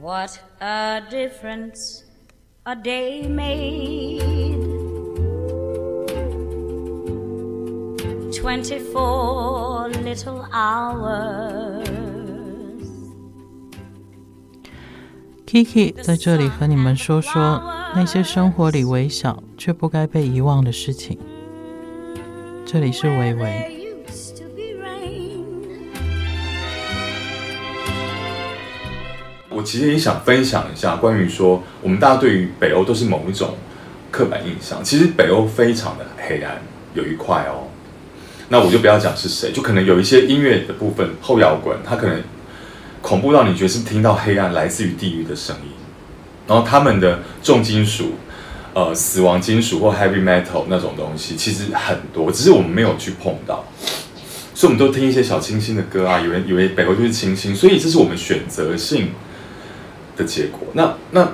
What a difference a day made. Twenty-four little hours. Kiki 在这里和你们说说那些生活里微小却不该被遗忘的事情。这里是微微。 我其实也想分享一下关于说，我们大家对于北欧都是某一种刻板印象。其实北欧非常的黑暗，有一块哦。那我就不要讲是谁，就可能有一些音乐的部分后摇滚，它可能恐怖到你觉得是听到黑暗来自于地狱的声音。然后他们的重金属、呃死亡金属或 heavy metal 那种东西其实很多，只是我们没有去碰到。所以我们都听一些小清新的歌啊，以为以为北欧就是清新，所以这是我们选择性。的结果，那那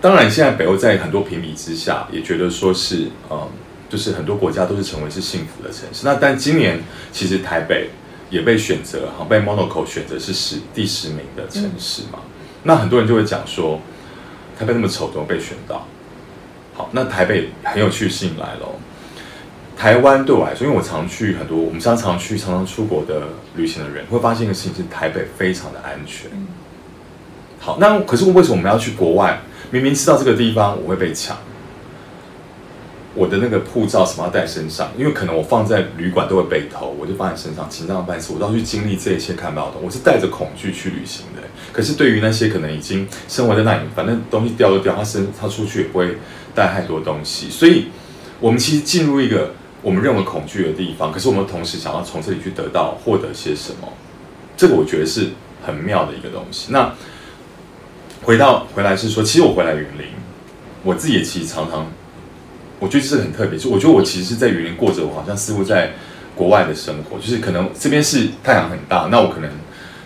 当然，现在北欧在很多评比之下，也觉得说是，嗯，就是很多国家都是成为是幸福的城市。那但今年其实台北也被选择，哈，被 Monocle 选择是十第十名的城市嘛。嗯、那很多人就会讲说，台北那么丑，怎么被选到？好，那台北很有趣的事情来了。台湾对我来说，因为我常去很多，我们常常去、常常出国的旅行的人，会发现一个事情是，台北非常的安全。嗯好，那可是为什么我们要去国外？明明知道这个地方我会被抢，我的那个护照什么要带身上？因为可能我放在旅馆都会被偷，我就放在身上，紧张半死，我都要去经历这一切看不到的。我是带着恐惧去旅行的。可是对于那些可能已经生活在那里，反正东西掉就掉，他身他出去也不会带太多东西。所以，我们其实进入一个我们认为恐惧的地方，可是我们同时想要从这里去得到获得些什么？这个我觉得是很妙的一个东西。那。回到回来是说，其实我回来云林，我自己也其实常常，我觉得这是很特别。就我觉得我其实是在云林过着，我好像似乎在国外的生活。就是可能这边是太阳很大，那我可能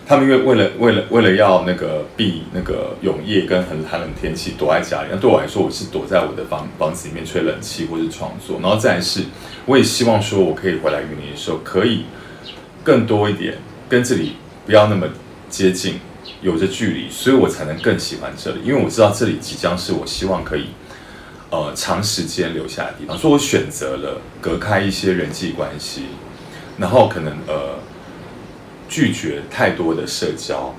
他们因为为了为了为了要那个避那个永夜跟很寒冷天气，躲在家里。那对我来说，我是躲在我的房房子里面吹冷气或是创作。然后再来是，我也希望说我可以回来云林的时候，可以更多一点跟这里不要那么接近。有着距离，所以我才能更喜欢这里，因为我知道这里即将是我希望可以，呃，长时间留下的地方。所以我选择了隔开一些人际关系，然后可能呃拒绝太多的社交，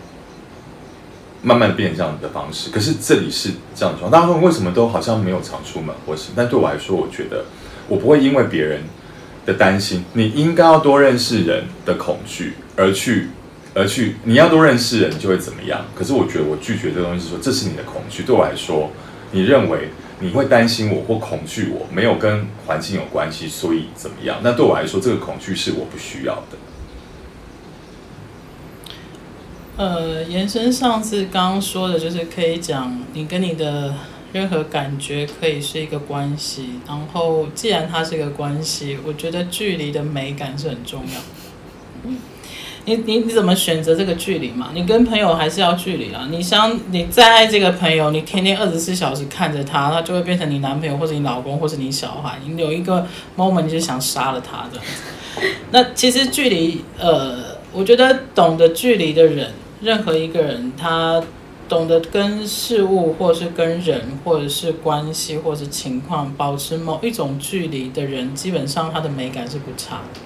慢慢变这样的方式。可是这里是这样的状况，大家问为什么都好像没有常出门或是？但对我来说，我觉得我不会因为别人的担心，你应该要多认识人的恐惧而去。而去，你要多认识人，就会怎么样？可是我觉得我拒绝这个东西，是说这是你的恐惧。对我来说，你认为你会担心我或恐惧我，没有跟环境有关系，所以怎么样？那对我来说，这个恐惧是我不需要的。呃，延伸上次刚刚说的，就是可以讲你跟你的任何感觉可以是一个关系。然后，既然它是一个关系，我觉得距离的美感是很重要。你你你怎么选择这个距离嘛？你跟朋友还是要距离啊。你想你再爱这个朋友，你天天二十四小时看着他，他就会变成你男朋友或者你老公或者你小孩。你有一个 moment 你就想杀了他这样子。那其实距离，呃，我觉得懂得距离的人，任何一个人，他懂得跟事物或者是跟人或者是关系或者是情况保持某一种距离的人，基本上他的美感是不差的。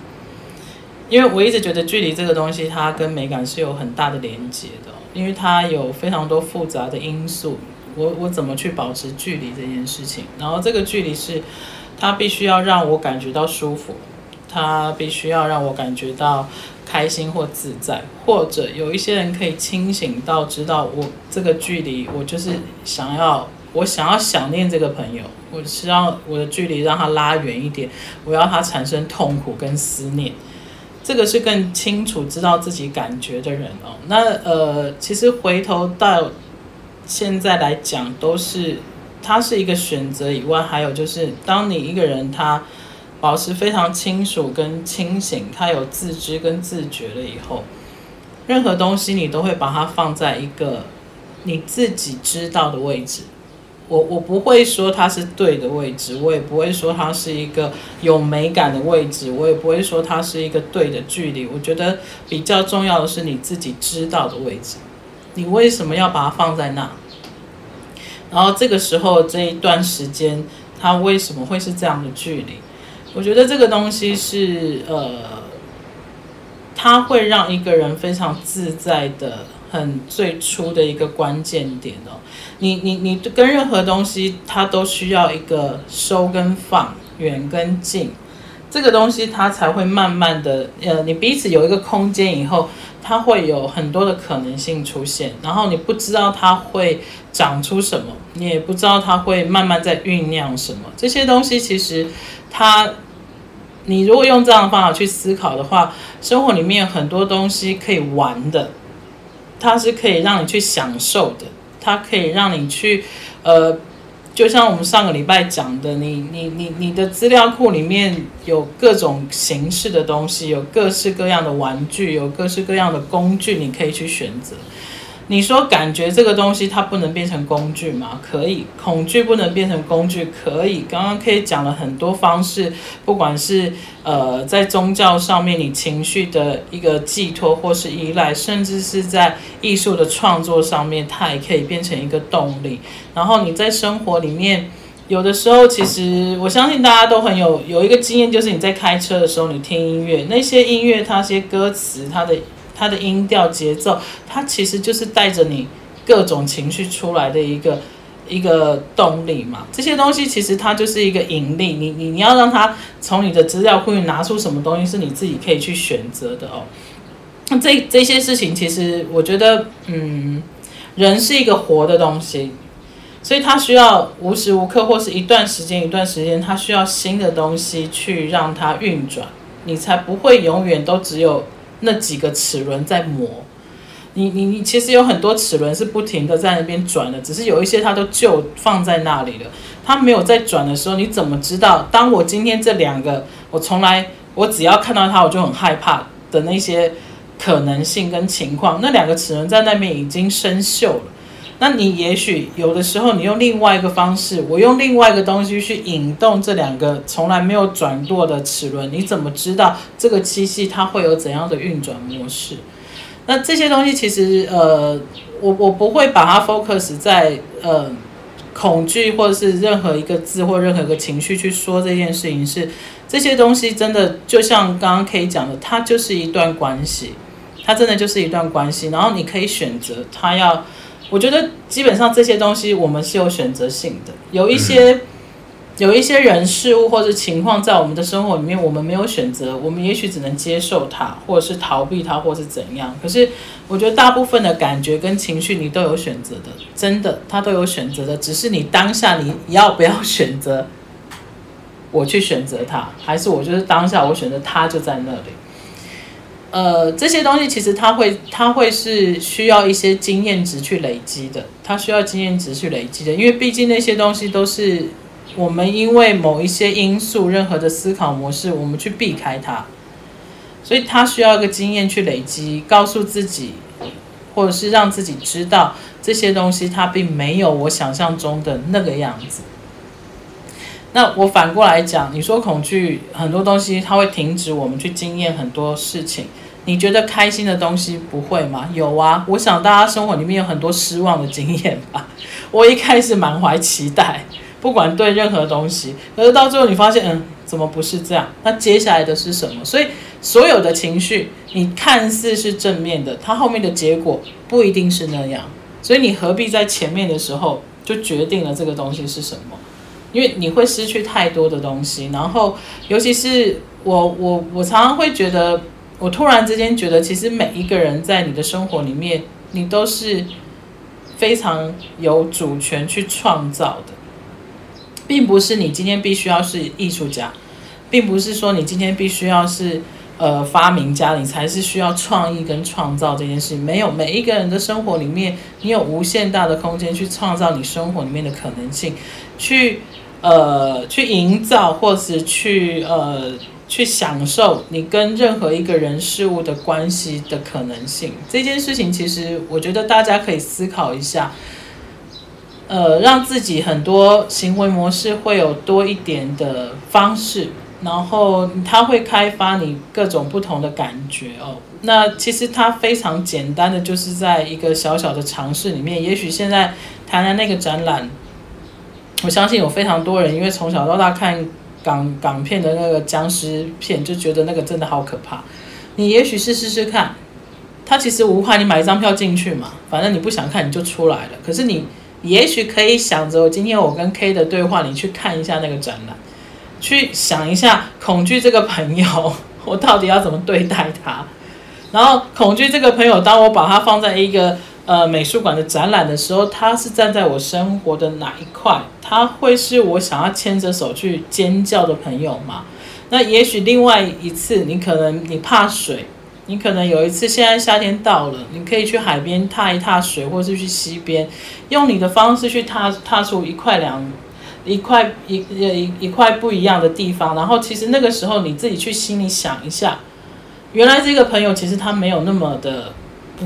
因为我一直觉得距离这个东西，它跟美感是有很大的连接的，因为它有非常多复杂的因素。我我怎么去保持距离这件事情？然后这个距离是，它必须要让我感觉到舒服，它必须要让我感觉到开心或自在，或者有一些人可以清醒到知道我这个距离，我就是想要，我想要想念这个朋友，我希望我的距离让他拉远一点，我要他产生痛苦跟思念。这个是更清楚知道自己感觉的人哦。那呃，其实回头到现在来讲，都是他是一个选择以外，还有就是，当你一个人他保持非常清楚跟清醒，他有自知跟自觉了以后，任何东西你都会把它放在一个你自己知道的位置。我我不会说它是对的位置，我也不会说它是一个有美感的位置，我也不会说它是一个对的距离。我觉得比较重要的是你自己知道的位置，你为什么要把它放在那？然后这个时候这一段时间，它为什么会是这样的距离？我觉得这个东西是呃，它会让一个人非常自在的，很最初的一个关键点哦。你你你跟任何东西，它都需要一个收跟放，远跟近，这个东西它才会慢慢的呃，你彼此有一个空间以后。它会有很多的可能性出现，然后你不知道它会长出什么，你也不知道它会慢慢在酝酿什么。这些东西其实它，你如果用这样的方法去思考的话，生活里面很多东西可以玩的，它是可以让你去享受的，它可以让你去呃。就像我们上个礼拜讲的，你你你你的资料库里面有各种形式的东西，有各式各样的玩具，有各式各样的工具，你可以去选择。你说感觉这个东西它不能变成工具吗？可以，恐惧不能变成工具，可以。刚刚可以讲了很多方式，不管是呃在宗教上面你情绪的一个寄托或是依赖，甚至是在艺术的创作上面，它也可以变成一个动力。然后你在生活里面，有的时候其实我相信大家都很有有一个经验，就是你在开车的时候，你听音乐，那些音乐它些歌词它的。它的音调节奏，它其实就是带着你各种情绪出来的一个一个动力嘛。这些东西其实它就是一个引力，你你你要让它从你的资料库里拿出什么东西，是你自己可以去选择的哦。那这这些事情，其实我觉得，嗯，人是一个活的东西，所以它需要无时无刻或是一段时间一段时间，它需要新的东西去让它运转，你才不会永远都只有。那几个齿轮在磨，你你你其实有很多齿轮是不停的在那边转的，只是有一些它都就放在那里了，它没有在转的时候，你怎么知道？当我今天这两个，我从来我只要看到它我就很害怕的那些可能性跟情况，那两个齿轮在那边已经生锈了。那你也许有的时候，你用另外一个方式，我用另外一个东西去引动这两个从来没有转过的齿轮，你怎么知道这个机器它会有怎样的运转模式？那这些东西其实，呃，我我不会把它 focus 在呃恐惧或者是任何一个字或任何一个情绪去说这件事情，是这些东西真的就像刚刚 K 讲的，它就是一段关系，它真的就是一段关系，然后你可以选择它要。我觉得基本上这些东西我们是有选择性的，有一些有一些人事物或者情况在我们的生活里面，我们没有选择，我们也许只能接受它，或者是逃避它，或是怎样。可是我觉得大部分的感觉跟情绪你都有选择的，真的，它都有选择的，只是你当下你要不要选择，我去选择它，还是我就是当下我选择它就在那里。呃，这些东西其实它会，它会是需要一些经验值去累积的，它需要经验值去累积的，因为毕竟那些东西都是我们因为某一些因素，任何的思考模式，我们去避开它，所以它需要一个经验去累积，告诉自己，或者是让自己知道这些东西它并没有我想象中的那个样子。那我反过来讲，你说恐惧很多东西，它会停止我们去经验很多事情。你觉得开心的东西不会吗？有啊，我想大家生活里面有很多失望的经验吧。我一开始满怀期待，不管对任何东西，可是到最后你发现，嗯，怎么不是这样？那接下来的是什么？所以所有的情绪，你看似是正面的，它后面的结果不一定是那样。所以你何必在前面的时候就决定了这个东西是什么？因为你会失去太多的东西，然后尤其是我我我常常会觉得，我突然之间觉得，其实每一个人在你的生活里面，你都是非常有主权去创造的，并不是你今天必须要是艺术家，并不是说你今天必须要是呃发明家，你才是需要创意跟创造这件事情。没有，每一个人的生活里面，你有无限大的空间去创造你生活里面的可能性，去。呃，去营造，或是去呃，去享受你跟任何一个人事物的关系的可能性。这件事情，其实我觉得大家可以思考一下，呃，让自己很多行为模式会有多一点的方式，然后它会开发你各种不同的感觉哦。那其实它非常简单的，就是在一个小小的尝试里面。也许现在台南那个展览，我相信有非常多人，因为从小到大看港港片的那个僵尸片，就觉得那个真的好可怕。你也许是试试看，它其实无害，你买一张票进去嘛，反正你不想看你就出来了。可是你也许可以想着，今天我跟 K 的对话，你去看一下那个展览，去想一下恐惧这个朋友，我到底要怎么对待他。然后恐惧这个朋友，当我把它放在一个呃美术馆的展览的时候，他是站在我生活的哪一块？他会是我想要牵着手去尖叫的朋友吗？那也许另外一次，你可能你怕水，你可能有一次现在夏天到了，你可以去海边踏一踏水，或是去溪边，用你的方式去踏踏出一块两一块一一一块不一样的地方。然后其实那个时候你自己去心里想一下。原来这个朋友其实他没有那么的，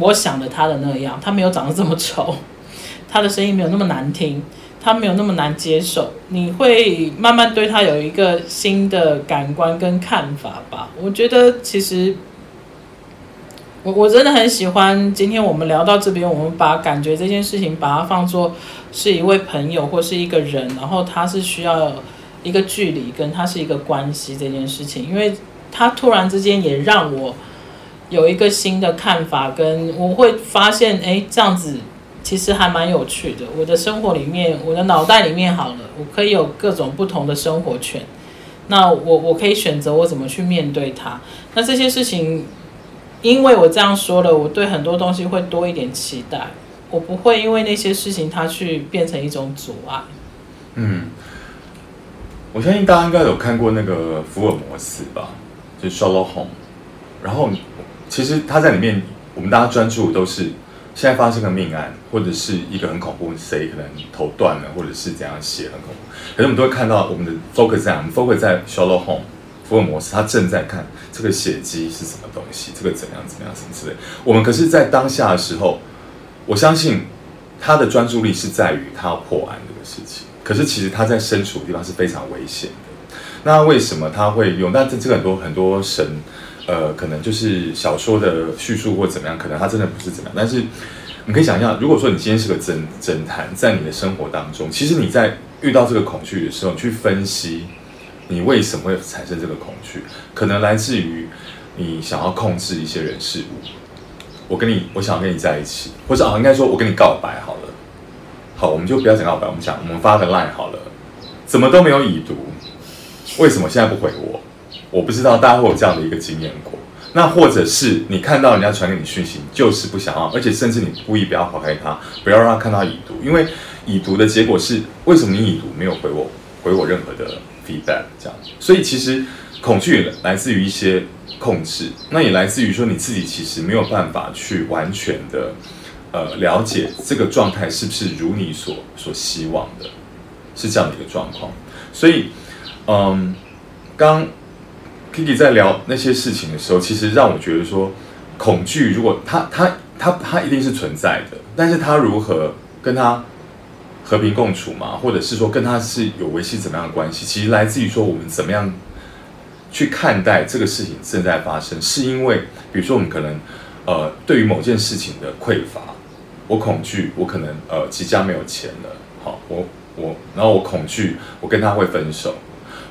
我想的他的那样，他没有长得这么丑，他的声音没有那么难听，他没有那么难接受。你会慢慢对他有一个新的感官跟看法吧？我觉得其实我我真的很喜欢今天我们聊到这边，我们把感觉这件事情把它放作是一位朋友或是一个人，然后他是需要一个距离，跟他是一个关系这件事情，因为。他突然之间也让我有一个新的看法，跟我会发现，哎，这样子其实还蛮有趣的。我的生活里面，我的脑袋里面好了，我可以有各种不同的生活圈。那我我可以选择我怎么去面对它。那这些事情，因为我这样说了，我对很多东西会多一点期待。我不会因为那些事情它去变成一种阻碍。嗯，我相信大家应该有看过那个福尔摩斯吧。就 Sherlock Holmes，然后你其实他在里面，我们大家专注的都是现在发生的命案，或者是一个很恐怖，谁可能头断了，或者是怎样血很恐怖。可是我们都会看到我们的 focus 在，我们 focus 在 Sherlock Holmes 福尔摩斯，他正在看这个血迹是什么东西，这个怎样怎样什么之类。我们可是，在当下的时候，我相信他的专注力是在于他要破案这个事情。可是其实他在身处的地方是非常危险的。那为什么他会用？但这这个很多很多神，呃，可能就是小说的叙述或怎么样，可能他真的不是怎么样。但是你可以想象，如果说你今天是个侦侦探，在你的生活当中，其实你在遇到这个恐惧的时候，你去分析你为什么会产生这个恐惧，可能来自于你想要控制一些人事物。我跟你，我想跟你在一起，或者啊，应该说我跟你告白好了。好，我们就不要讲告白，我们讲我们发个 line 好了，怎么都没有已读。为什么现在不回我？我不知道大家会有这样的一个经验过。那或者是你看到人家传给你讯息，你就是不想要，而且甚至你故意不要划开他，不要让他看到已读，因为已读的结果是为什么你已读没有回我，回我任何的 feedback 这样。所以其实恐惧来自于一些控制，那也来自于说你自己其实没有办法去完全的呃了解这个状态是不是如你所所希望的，是这样的一个状况，所以。嗯，刚 Kiki 在聊那些事情的时候，其实让我觉得说，恐惧如果它它它它一定是存在的，但是它如何跟它和平共处嘛，或者是说跟它是有维系怎么样的关系，其实来自于说我们怎么样去看待这个事情正在发生，是因为比如说我们可能呃对于某件事情的匮乏，我恐惧我可能呃即将没有钱了，好，我我然后我恐惧我跟他会分手。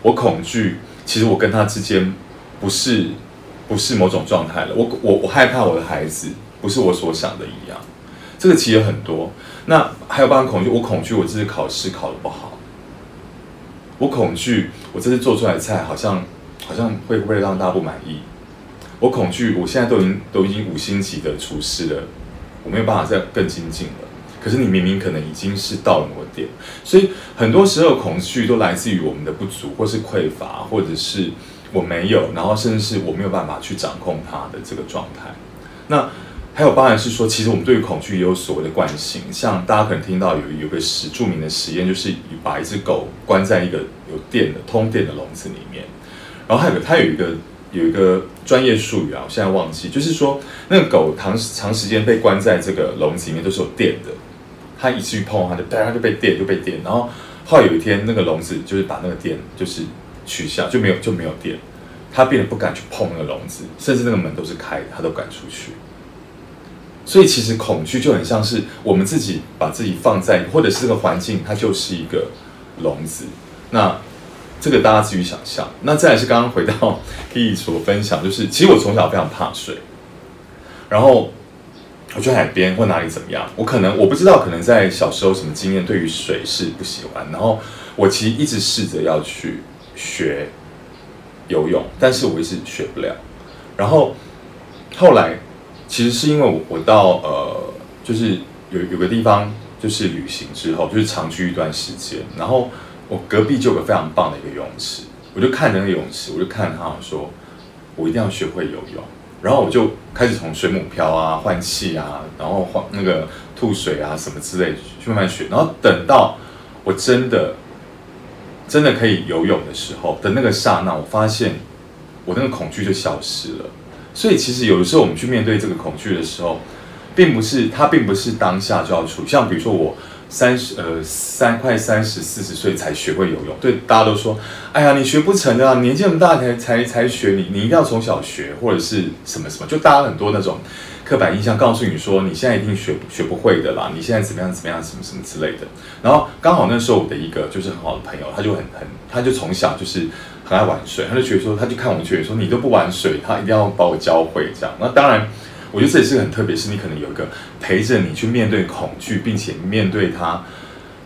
我恐惧，其实我跟他之间不是不是某种状态了。我我我害怕我的孩子不是我所想的一样。这个其实很多。那还有包括恐惧，我恐惧我这次考试考得不好。我恐惧我这次做出来的菜好像好像会不会让大家不满意。我恐惧我现在都已经都已经五星级的厨师了，我没有办法再更精进了。可是你明明可能已经是到了某个点，所以很多时候恐惧都来自于我们的不足，或是匮乏，或者是我没有，然后甚至是我没有办法去掌控它的这个状态。那还有，当然是说，其实我们对于恐惧也有所谓的惯性，像大家可能听到有有个实著名的实验，就是把一只狗关在一个有电的通电的笼子里面，然后还有它有一个有一个专业术语啊，我现在忘记，就是说那个狗长长时间被关在这个笼子里面都是有电的。他一去碰，他就，它就被电，就被电。然后后来有一天，那个笼子就是把那个电就是取下，就没有就没有电，他变得不敢去碰那个笼子，甚至那个门都是开的，他都敢出去。所以其实恐惧就很像是我们自己把自己放在，或者是这个环境，它就是一个笼子。那这个大家自己想象。那再来是刚刚回到 Kiki 所分享，就是其实我从小非常怕水，然后我去海边或哪里怎么样，我可能我不知道，可能在小时候什么经验，对于水是不喜欢。然后我其实一直试着要去学游泳，但是我一直学不了。然后后来。其实是因为我我到呃，就是有有个地方就是旅行之后，就是长居一段时间，然后我隔壁就有个非常棒的一个游泳池，我就看那个游泳池，我就看他说，我一定要学会游泳，然后我就开始从水母漂啊、换气啊，然后换那个吐水啊什么之类去慢慢学，然后等到我真的真的可以游泳的时候的那个刹那，我发现我那个恐惧就消失了。所以其实有的时候我们去面对这个恐惧的时候，并不是它并不是当下就要处。像比如说我三十呃三快三十四十岁才学会游泳，对大家都说，哎呀你学不成的啊，年纪那么大才才才学，你你一定要从小学或者是什么什么，就大家很多那种刻板印象告诉你说你现在一定学学不会的啦，你现在怎么样怎么样什么什么之类的。然后刚好那时候我的一个就是很好的朋友，他就很很他就从小就是。很爱玩水，他就觉得说，他就看我觉得说，你都不玩水，他一定要把我教会这样。那当然，我觉得这也是很特别，是你可能有一个陪着你去面对恐惧，并且面对它，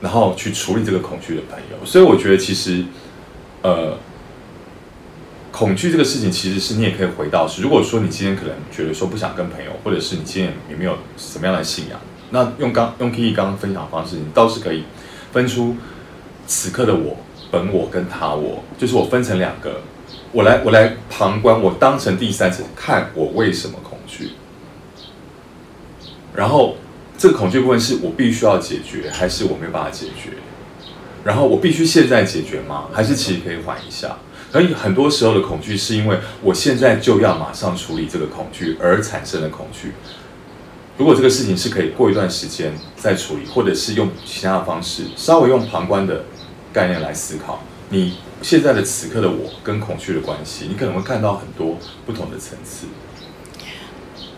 然后去处理这个恐惧的朋友。所以我觉得其实，呃，恐惧这个事情，其实是你也可以回到是，如果说你今天可能觉得说不想跟朋友，或者是你今天也没有什么样的信仰，那用刚用 Kiki 刚刚分享的方式，你倒是可以分出此刻的我。本我跟他我，就是我分成两个，我来我来旁观，我当成第三者看我为什么恐惧，然后这个恐惧部分是我必须要解决，还是我没有办法解决？然后我必须现在解决吗？还是其实可以缓一下？所以很多时候的恐惧是因为我现在就要马上处理这个恐惧而产生的恐惧。如果这个事情是可以过一段时间再处理，或者是用其他的方式，稍微用旁观的。概念来思考，你现在的此刻的我跟恐惧的关系，你可能会看到很多不同的层次。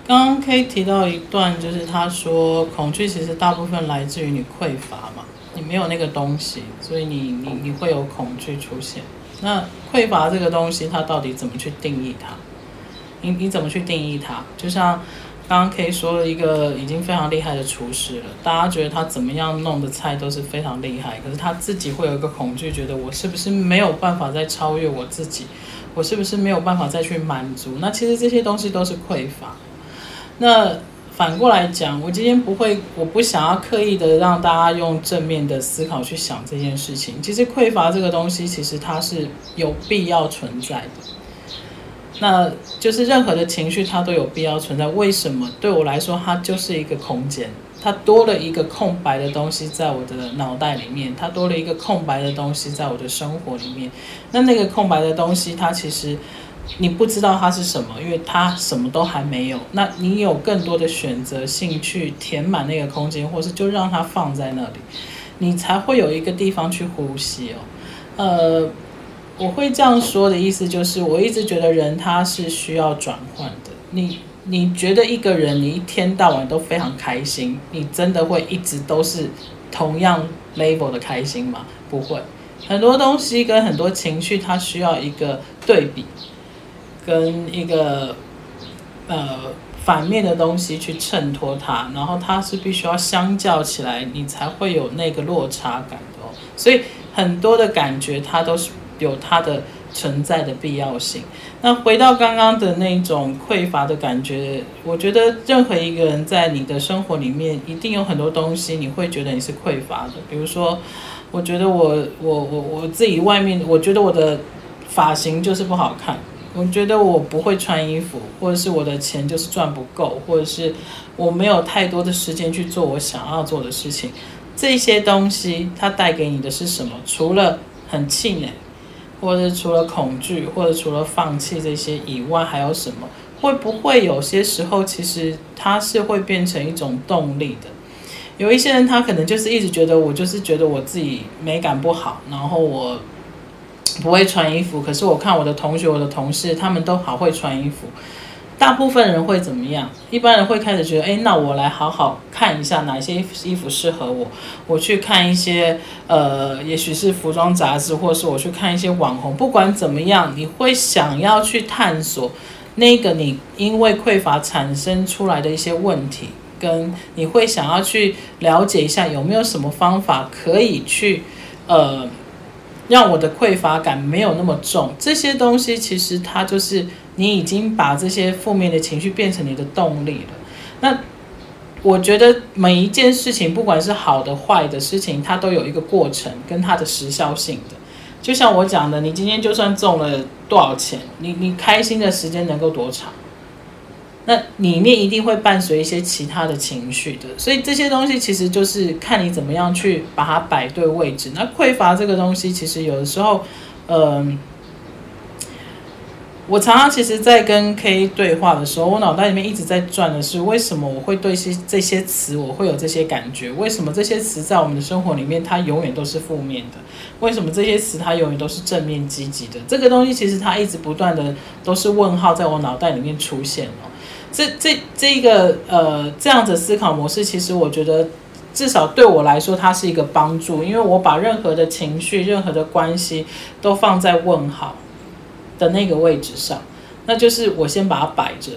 刚刚可以提到一段，就是他说恐惧其实大部分来自于你匮乏嘛，你没有那个东西，所以你你你会有恐惧出现。那匮乏这个东西，它到底怎么去定义它？你你怎么去定义它？就像。刚刚可以说了一个已经非常厉害的厨师了，大家觉得他怎么样弄的菜都是非常厉害，可是他自己会有一个恐惧，觉得我是不是没有办法再超越我自己，我是不是没有办法再去满足？那其实这些东西都是匮乏。那反过来讲，我今天不会，我不想要刻意的让大家用正面的思考去想这件事情。其实匮乏这个东西，其实它是有必要存在的。那就是任何的情绪，它都有必要存在。为什么？对我来说，它就是一个空间，它多了一个空白的东西在我的脑袋里面，它多了一个空白的东西在我的生活里面。那那个空白的东西，它其实你不知道它是什么，因为它什么都还没有。那你有更多的选择性去填满那个空间，或是就让它放在那里，你才会有一个地方去呼吸哦。呃。我会这样说的意思就是，我一直觉得人他是需要转换的。你你觉得一个人你一天到晚都非常开心，你真的会一直都是同样 level 的开心吗？不会，很多东西跟很多情绪，它需要一个对比，跟一个呃反面的东西去衬托它，然后它是必须要相较起来，你才会有那个落差感的哦。所以很多的感觉，它都是。有它的存在的必要性。那回到刚刚的那种匮乏的感觉，我觉得任何一个人在你的生活里面，一定有很多东西你会觉得你是匮乏的。比如说，我觉得我我我我自己外面，我觉得我的发型就是不好看，我觉得我不会穿衣服，或者是我的钱就是赚不够，或者是我没有太多的时间去做我想要做的事情。这些东西它带给你的是什么？除了很气馁。或者除了恐惧，或者除了放弃这些以外，还有什么？会不会有些时候，其实它是会变成一种动力的？有一些人，他可能就是一直觉得，我就是觉得我自己美感不好，然后我不会穿衣服，可是我看我的同学、我的同事，他们都好会穿衣服。大部分人会怎么样？一般人会开始觉得，哎，那我来好好看一下哪些衣服适合我。我去看一些，呃，也许是服装杂志，或是我去看一些网红。不管怎么样，你会想要去探索那个你因为匮乏产生出来的一些问题，跟你会想要去了解一下有没有什么方法可以去，呃，让我的匮乏感没有那么重。这些东西其实它就是。你已经把这些负面的情绪变成你的动力了。那我觉得每一件事情，不管是好的坏的事情，它都有一个过程跟它的时效性的。就像我讲的，你今天就算中了多少钱，你你开心的时间能够多长？那里面一定会伴随一些其他的情绪的。所以这些东西其实就是看你怎么样去把它摆对位置。那匮乏这个东西，其实有的时候，嗯、我常常其实，在跟 K 对话的时候，我脑袋里面一直在转的是，为什么我会对些这些词，我会有这些感觉？为什么这些词在我们的生活里面，它永远都是负面的？为什么这些词它永远都是正面积极的？这个东西其实它一直不断的都是问号，在我脑袋里面出现哦。这这这一个呃这样子思考模式，其实我觉得至少对我来说，它是一个帮助，因为我把任何的情绪、任何的关系都放在问号的那个位置上，那就是我先把它摆着，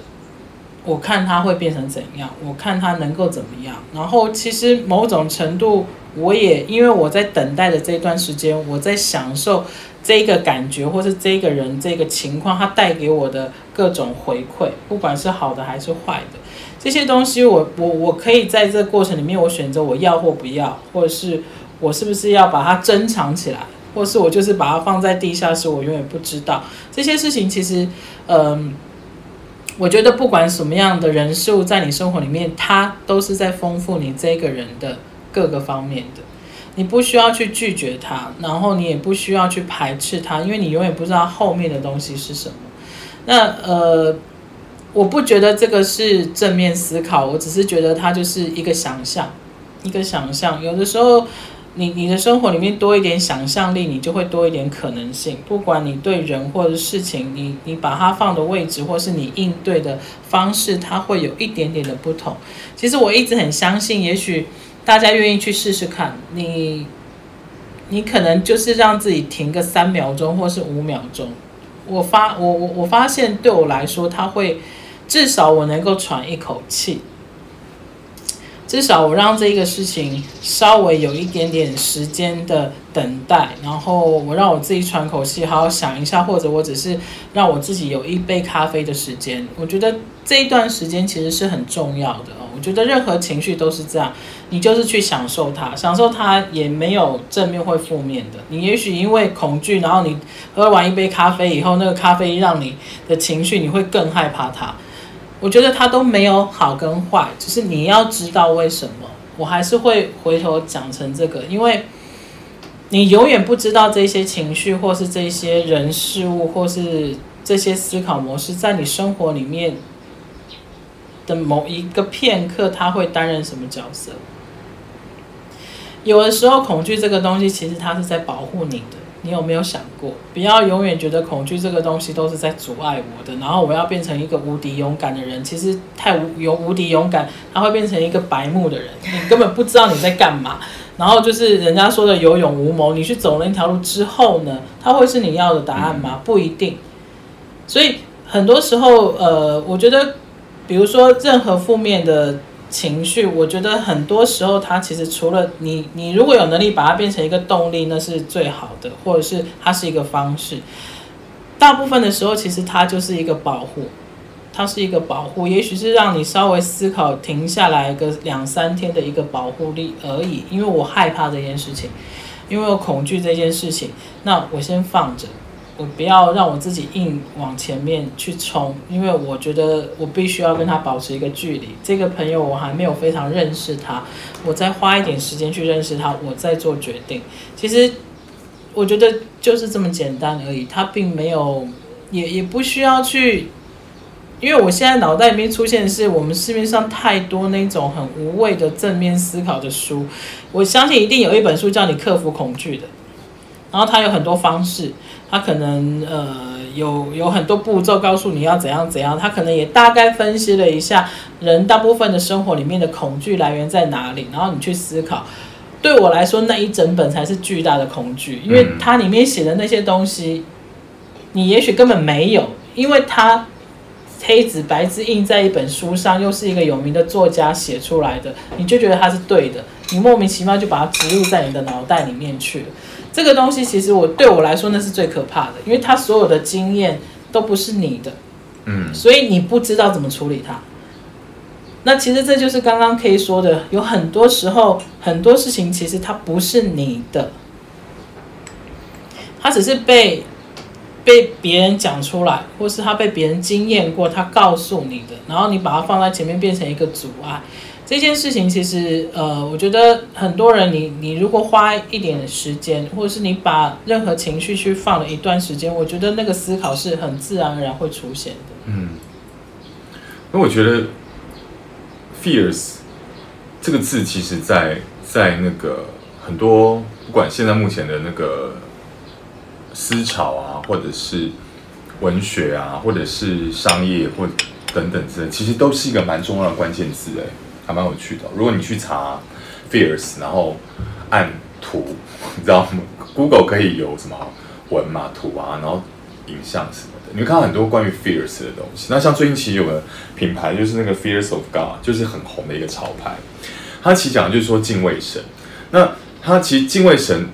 我看它会变成怎样，我看它能够怎么样。然后其实某种程度，我也因为我在等待的这段时间，我在享受这个感觉，或是这个人这个情况，它带给我的各种回馈，不管是好的还是坏的，这些东西我我我可以在这个过程里面，我选择我要或不要，或者是我是不是要把它珍藏起来。或是我就是把它放在地下室，我永远不知道这些事情。其实，嗯，我觉得不管什么样的人事物在你生活里面，它都是在丰富你这个人的各个方面的。你不需要去拒绝它，然后你也不需要去排斥它，因为你永远不知道后面的东西是什么。那呃，我不觉得这个是正面思考，我只是觉得它就是一个想象，一个想象。有的时候。你你的生活里面多一点想象力，你就会多一点可能性。不管你对人或者事情，你你把它放的位置，或是你应对的方式，它会有一点点的不同。其实我一直很相信，也许大家愿意去试试看。你你可能就是让自己停个三秒钟，或是五秒钟。我发我我我发现对我来说，它会至少我能够喘一口气。至少我让这个事情稍微有一点点时间的等待，然后我让我自己喘口气，好好想一下，或者我只是让我自己有一杯咖啡的时间。我觉得这一段时间其实是很重要的。我觉得任何情绪都是这样，你就是去享受它，享受它也没有正面或负面的。你也许因为恐惧，然后你喝完一杯咖啡以后，那个咖啡让你的情绪，你会更害怕它。我觉得它都没有好跟坏，只是你要知道为什么。我还是会回头讲成这个，因为你永远不知道这些情绪，或是这些人事物，或是这些思考模式，在你生活里面的某一个片刻，它会担任什么角色。有的时候，恐惧这个东西，其实它是在保护你的。你有没有想过，不要永远觉得恐惧这个东西都是在阻碍我的，然后我要变成一个无敌勇敢的人？其实太无有无敌勇敢，他会变成一个白目的人，你根本不知道你在干嘛。然后就是人家说的有勇无谋，你去走了那条路之后呢，他会是你要的答案吗？不一定。所以很多时候，呃，我觉得，比如说任何负面的。情绪，我觉得很多时候，它其实除了你，你如果有能力把它变成一个动力，那是最好的，或者是它是一个方式。大部分的时候，其实它就是一个保护，它是一个保护，也许是让你稍微思考、停下来个两三天的一个保护力而已。因为我害怕这件事情，因为我恐惧这件事情，那我先放着。我不要让我自己硬往前面去冲，因为我觉得我必须要跟他保持一个距离。这个朋友我还没有非常认识他，我再花一点时间去认识他，我再做决定。其实我觉得就是这么简单而已，他并没有，也也不需要去，因为我现在脑袋里面出现的是我们市面上太多那种很无谓的正面思考的书，我相信一定有一本书叫你克服恐惧的。然后它有很多方式，他可能呃有有很多步骤告诉你要怎样怎样，他可能也大概分析了一下人大部分的生活里面的恐惧来源在哪里，然后你去思考。对我来说，那一整本才是巨大的恐惧，因为它里面写的那些东西，你也许根本没有，因为它黑纸白字印在一本书上，又是一个有名的作家写出来的，你就觉得它是对的，你莫名其妙就把它植入在你的脑袋里面去了。这个东西其实我对我来说那是最可怕的，因为他所有的经验都不是你的，嗯，所以你不知道怎么处理它。那其实这就是刚刚可以说的，有很多时候很多事情其实它不是你的，它只是被被别人讲出来，或是他被别人经验过，他告诉你的，然后你把它放在前面变成一个阻碍。这件事情其实呃，我觉得很多人你你如果花一点时间，或者是你把任何情绪去放了一段时间，我觉得那个思考是很自然而然会出现的。嗯，那我觉得。Fears 这个字，其实在在那个很多不管现在目前的那个思潮啊，或者是文学啊，或者是商业或等等之类，其实都是一个蛮重要的关键字哎，还蛮有趣的。如果你去查 Fears，然后按图，你知道吗？Google 可以有什么文嘛图啊，然后影像什么的。你会看到很多关于 Fears 的东西。那像最近其实有个品牌，就是那个 Fears of God，就是很红的一个潮牌。它其实讲的就是说敬畏神。那它其实敬畏神，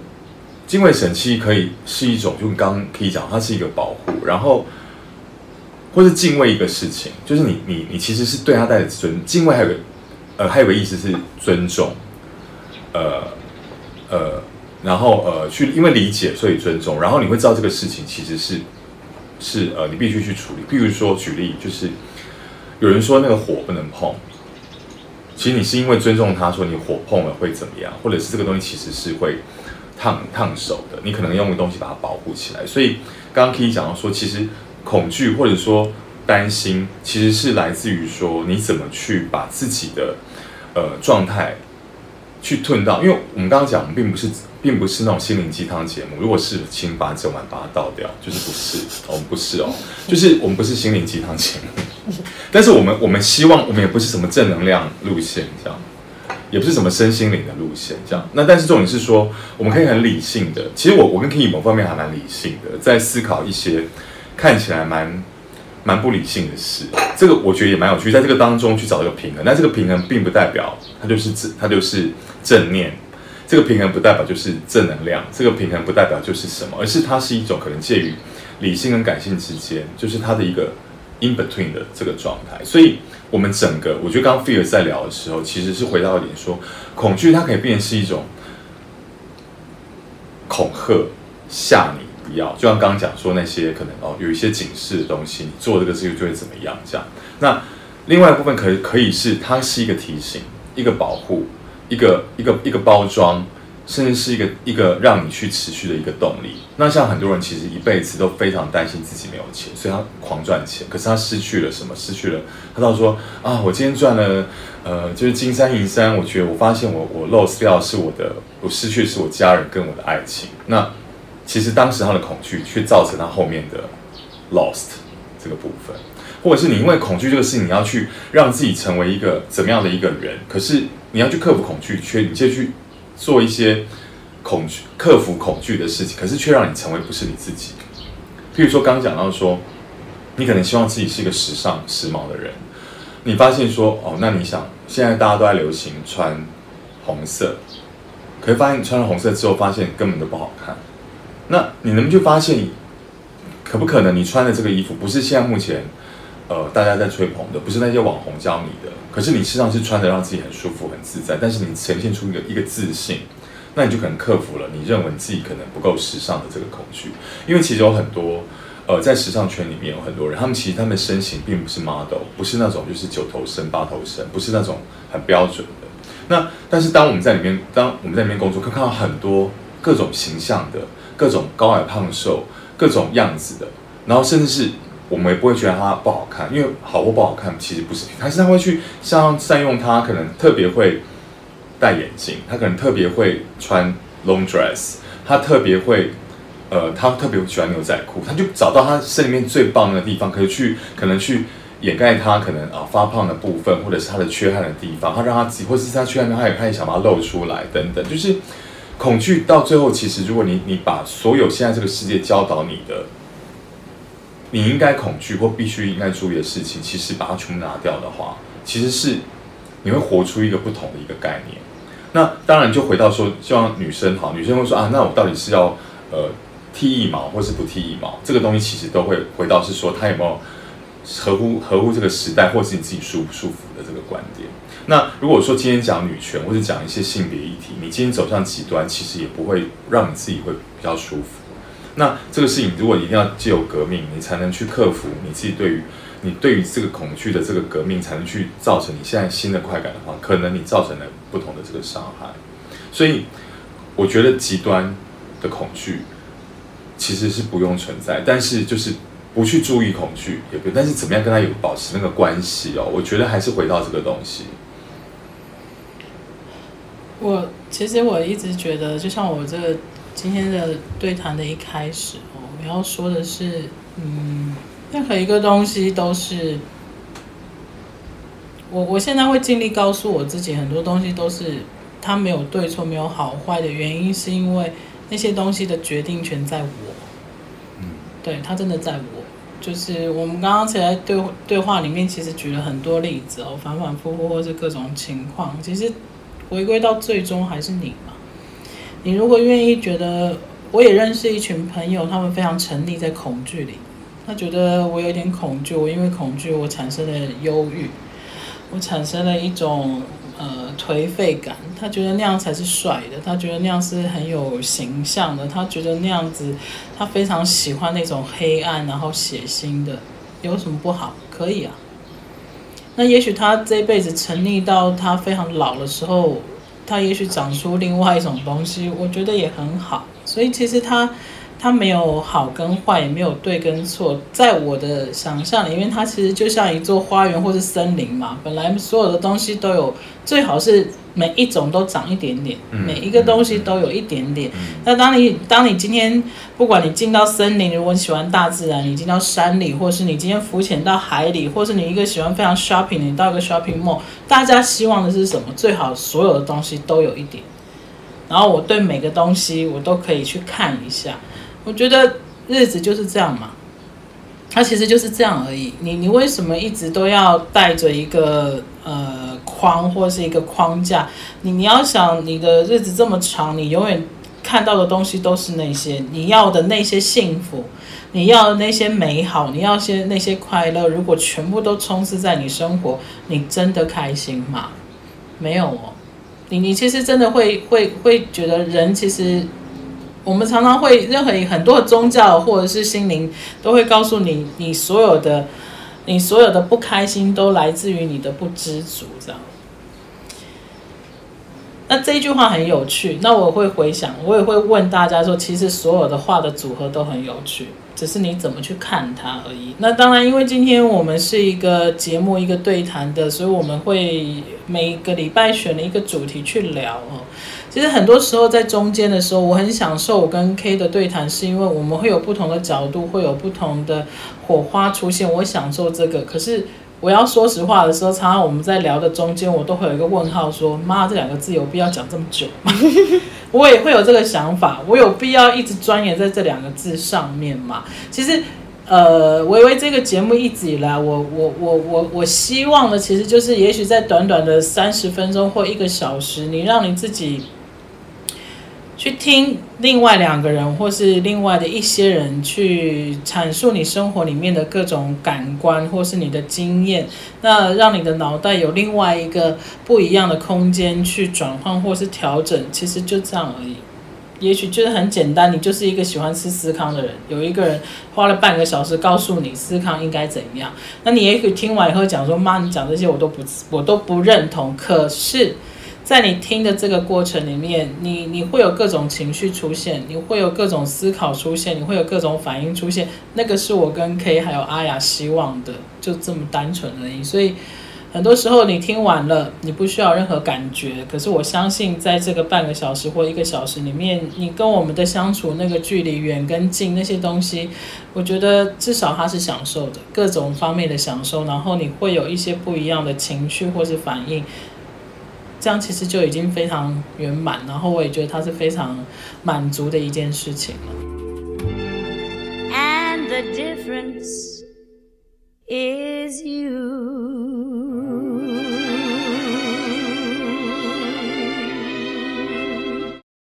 敬畏神其实可以是一种，就刚刚可以讲，它是一个保护，然后或是敬畏一个事情，就是你你你其实是对它带着尊敬畏，还有个呃还有个意思是尊重，呃呃，然后呃去因为理解所以尊重，然后你会知道这个事情其实是。是呃，你必须去处理。比如说，举例就是，有人说那个火不能碰，其实你是因为尊重他，说你火碰了会怎么样，或者是这个东西其实是会烫烫手的，你可能用个东西把它保护起来。所以刚刚可以讲到说，其实恐惧或者说担心，其实是来自于说你怎么去把自己的呃状态去吞到，因为我们刚刚讲，我们并不是。并不是那种心灵鸡汤节目，如果是，请把整碗把它倒掉，就是不是，我们不是哦，就是我们不是心灵鸡汤节目，但是我们我们希望我们也不是什么正能量路线这样，也不是什么身心灵的路线这样，那但是重点是说，我们可以很理性的，其实我我跟 k 某方面还蛮理性的，在思考一些看起来蛮蛮不理性的事，这个我觉得也蛮有趣，在这个当中去找一个平衡，但这个平衡并不代表它就是正，它就是正念。这个平衡不代表就是正能量，这个平衡不代表就是什么，而是它是一种可能介于理性跟感性之间，就是它的一个 in between 的这个状态。所以，我们整个我觉得刚刚 Fear 在聊的时候，其实是回到一点说，恐惧它可以变成是一种恐吓，吓你不要，就像刚刚讲说那些可能哦有一些警示的东西，你做这个事情就会怎么样这样。那另外一部分可以可以是它是一个提醒，一个保护。一个一个一个包装，甚至是一个一个让你去持续的一个动力。那像很多人其实一辈子都非常担心自己没有钱，所以他狂赚钱。可是他失去了什么？失去了他到说啊，我今天赚了，呃，就是金山银山。我觉得我发现我我 lost 掉是我的，我失去的是我家人跟我的爱情。那其实当时他的恐惧却造成他后面的 lost 这个部分。或者是你因为恐惧这个事情，你要去让自己成为一个怎么样的一个人？可是你要去克服恐惧，却你却去做一些恐惧、克服恐惧的事情，可是却让你成为不是你自己。譬如说，刚刚讲到说，你可能希望自己是一个时尚、时髦的人，你发现说，哦，那你想，现在大家都在流行穿红色，可是发现你穿了红色之后，发现根本都不好看。那你能不能就发现，可不可能你穿的这个衣服不是现在目前？呃，大家在吹捧的不是那些网红教你的，可是你实上是穿的让自己很舒服、很自在，但是你呈现出一个一个自信，那你就可能克服了你认为自己可能不够时尚的这个恐惧。因为其实有很多呃，在时尚圈里面有很多人，他们其实他们身形并不是 model，不是那种就是九头身、八头身，不是那种很标准的。那但是当我们在里面，当我们在里面工作，可以看到很多各种形象的、各种高矮胖瘦、各种样子的，然后甚至是。我们也不会觉得它不好看，因为好或不好看其实不是，还是他会去像善用它，可能特别会戴眼镜，他可能特别会穿 long dress，他特别会呃，他特别喜欢牛仔裤，他就找到他身里面最棒的地方，可以去可能去掩盖他可能啊、发胖的部分，或者是他的缺憾的地方，他让他自己，或者是他缺憾，他也他也想把它露出来，等等。就是恐惧到最后，其实如果你你把所有现在这个世界教导你的，你应该恐惧或必须应该注意的事情，其实把它全部拿掉的话，其实是你会活出一个不同的一个概念。那当然就回到说，希望女生好，女生会说啊，那我到底是要呃。剃腋毛或是不剃腋毛，这个东西其实都会回到是说，它有没有合乎合乎这个时代，或是你自己舒不舒服的这个观点。那如果说今天讲女权，或是讲一些性别议题，你今天走向极端，其实也不会让你自己会比较舒服。那这个事情，如果一定要借由革命，你才能去克服你自己对于你对于这个恐惧的这个革命，才能去造成你现在新的快感的话，可能你造成了不同的这个伤害。所以，我觉得极端的恐惧。其实是不用存在，但是就是不去注意恐惧也不，但是怎么样跟他有保持那个关系哦？我觉得还是回到这个东西。我其实我一直觉得，就像我这个今天的对谈的一开始哦，我要说的是，嗯，任何一个东西都是我我现在会尽力告诉我自己，很多东西都是它没有对错，没有好坏的原因，是因为。那些东西的决定权在我，嗯，对，他真的在我，就是我们刚刚起来对对话里面，其实举了很多例子哦，反反复复或是各种情况，其实回归到最终还是你嘛。你如果愿意觉得，我也认识一群朋友，他们非常沉溺在恐惧里，他觉得我有点恐惧，我因为恐惧我产生了忧郁，我产生了一种。呃，颓废感，他觉得那样才是帅的，他觉得那样是很有形象的，他觉得那样子，他非常喜欢那种黑暗然后血腥的，有什么不好？可以啊。那也许他这辈子沉溺到他非常老的时候，他也许长出另外一种东西，我觉得也很好。所以其实他。它没有好跟坏，也没有对跟错。在我的想象里面，它其实就像一座花园或是森林嘛。本来所有的东西都有，最好是每一种都长一点点，每一个东西都有一点点。那当你当你今天不管你进到森林，如果你喜欢大自然，你进到山里，或是你今天浮潜到海里，或是你一个喜欢非常 shopping，你到一个 shopping mall，大家希望的是什么？最好所有的东西都有一点。然后我对每个东西我都可以去看一下。我觉得日子就是这样嘛，它其实就是这样而已。你你为什么一直都要带着一个呃框或是一个框架？你你要想你的日子这么长，你永远看到的东西都是那些你要的那些幸福，你要的那些美好，你要些那些快乐。如果全部都充斥在你生活，你真的开心吗？没有哦，你你其实真的会会会觉得人其实。我们常常会，任何很多的宗教或者是心灵都会告诉你，你所有的，你所有的不开心都来自于你的不知足，这样。那这一句话很有趣，那我会回想，我也会问大家说，其实所有的话的组合都很有趣，只是你怎么去看它而已。那当然，因为今天我们是一个节目，一个对谈的，所以我们会每个礼拜选了一个主题去聊哦。其实很多时候在中间的时候，我很享受我跟 K 的对谈，是因为我们会有不同的角度，会有不同的火花出现。我享受这个。可是我要说实话的时候，常常我们在聊的中间，我都会有一个问号说：“妈，这两个字有必要讲这么久吗？” 我也会有这个想法，我有必要一直钻研在这两个字上面吗？其实，呃，维维这个节目一直以来，我我我我我希望的，其实就是也许在短短的三十分钟或一个小时，你让你自己。去听另外两个人，或是另外的一些人去阐述你生活里面的各种感官，或是你的经验，那让你的脑袋有另外一个不一样的空间去转换或是调整，其实就这样而已。也许就是很简单，你就是一个喜欢吃思康的人，有一个人花了半个小时告诉你思康应该怎样，那你也许听完以后讲说：“妈，你讲这些我都不，我都不认同。”可是。在你听的这个过程里面，你你会有各种情绪出现，你会有各种思考出现，你会有各种反应出现。那个是我跟 K 还有阿雅希望的，就这么单纯而已。所以很多时候你听完了，你不需要任何感觉，可是我相信在这个半个小时或一个小时里面，你跟我们的相处那个距离远跟近那些东西，我觉得至少他是享受的，各种方面的享受，然后你会有一些不一样的情绪或是反应，这样其实就已经非常圆满然后我也觉得它是非常满足的一件事情 and the difference is you.